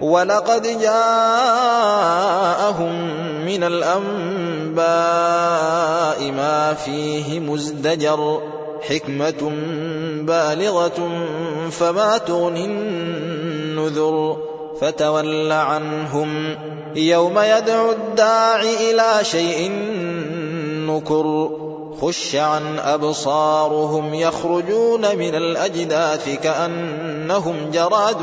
ولقد جاءهم من الأنباء ما فيه مزدجر حكمة بالغة فما تغني النذر فتول عنهم يوم يدعو الداع إلى شيء نكر خش عن أبصارهم يخرجون من الأجداث كأنهم جراد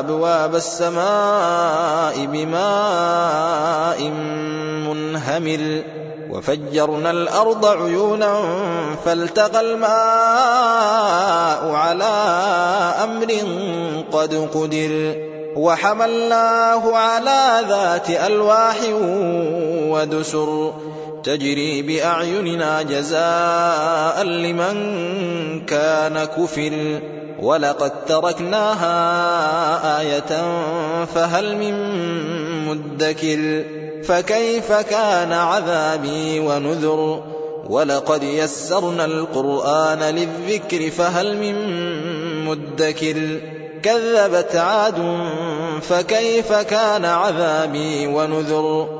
أبواب السماء بماء منهمر وفجرنا الأرض عيونا فالتقى الماء على أمر قد قدر وحملناه على ذات ألواح ودسر تجري بأعيننا جزاء لمن كان كفر ولقد تركناها آية فهل من مدكر فكيف كان عذابي ونذر ولقد يسرنا القرآن للذكر فهل من مدكر كذبت عاد فكيف كان عذابي ونذر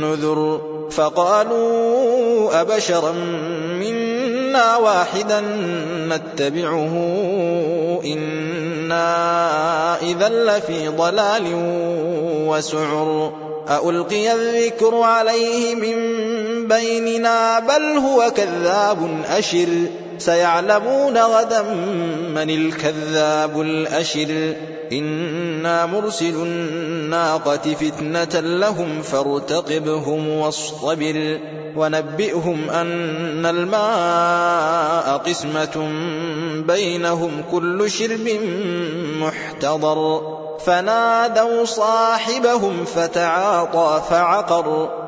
بالنذر فقالوا أبشرا منا واحدا نتبعه إنا إذا لفي ضلال وسعر ألقي الذكر عليه من بيننا بل هو كذاب أشر سيعلمون غدا من الكذاب الأشر. إنا مرسل الناقة فتنة لهم فارتقبهم واصطبر. ونبئهم أن الماء قسمة بينهم كل شرب محتضر. فنادوا صاحبهم فتعاطى فعقر.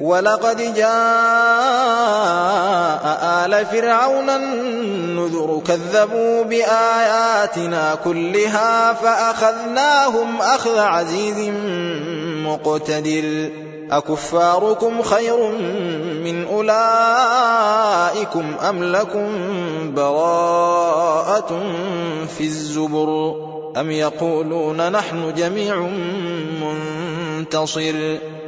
ولقد جاء آل فرعون النذر كذبوا بآياتنا كلها فأخذناهم أخذ عزيز مقتدر. أكفاركم خير من أولئكم أم لكم براءة في الزبر؟ أم يقولون نحن جميع منتصر؟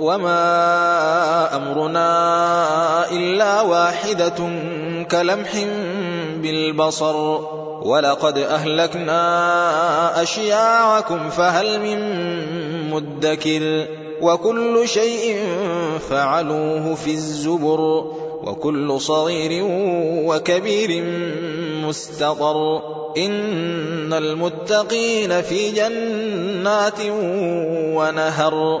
وما أمرنا إلا واحدة كلمح بالبصر ولقد أهلكنا أشياعكم فهل من مدكر وكل شيء فعلوه في الزبر وكل صغير وكبير مستقر إن المتقين في جنات ونهر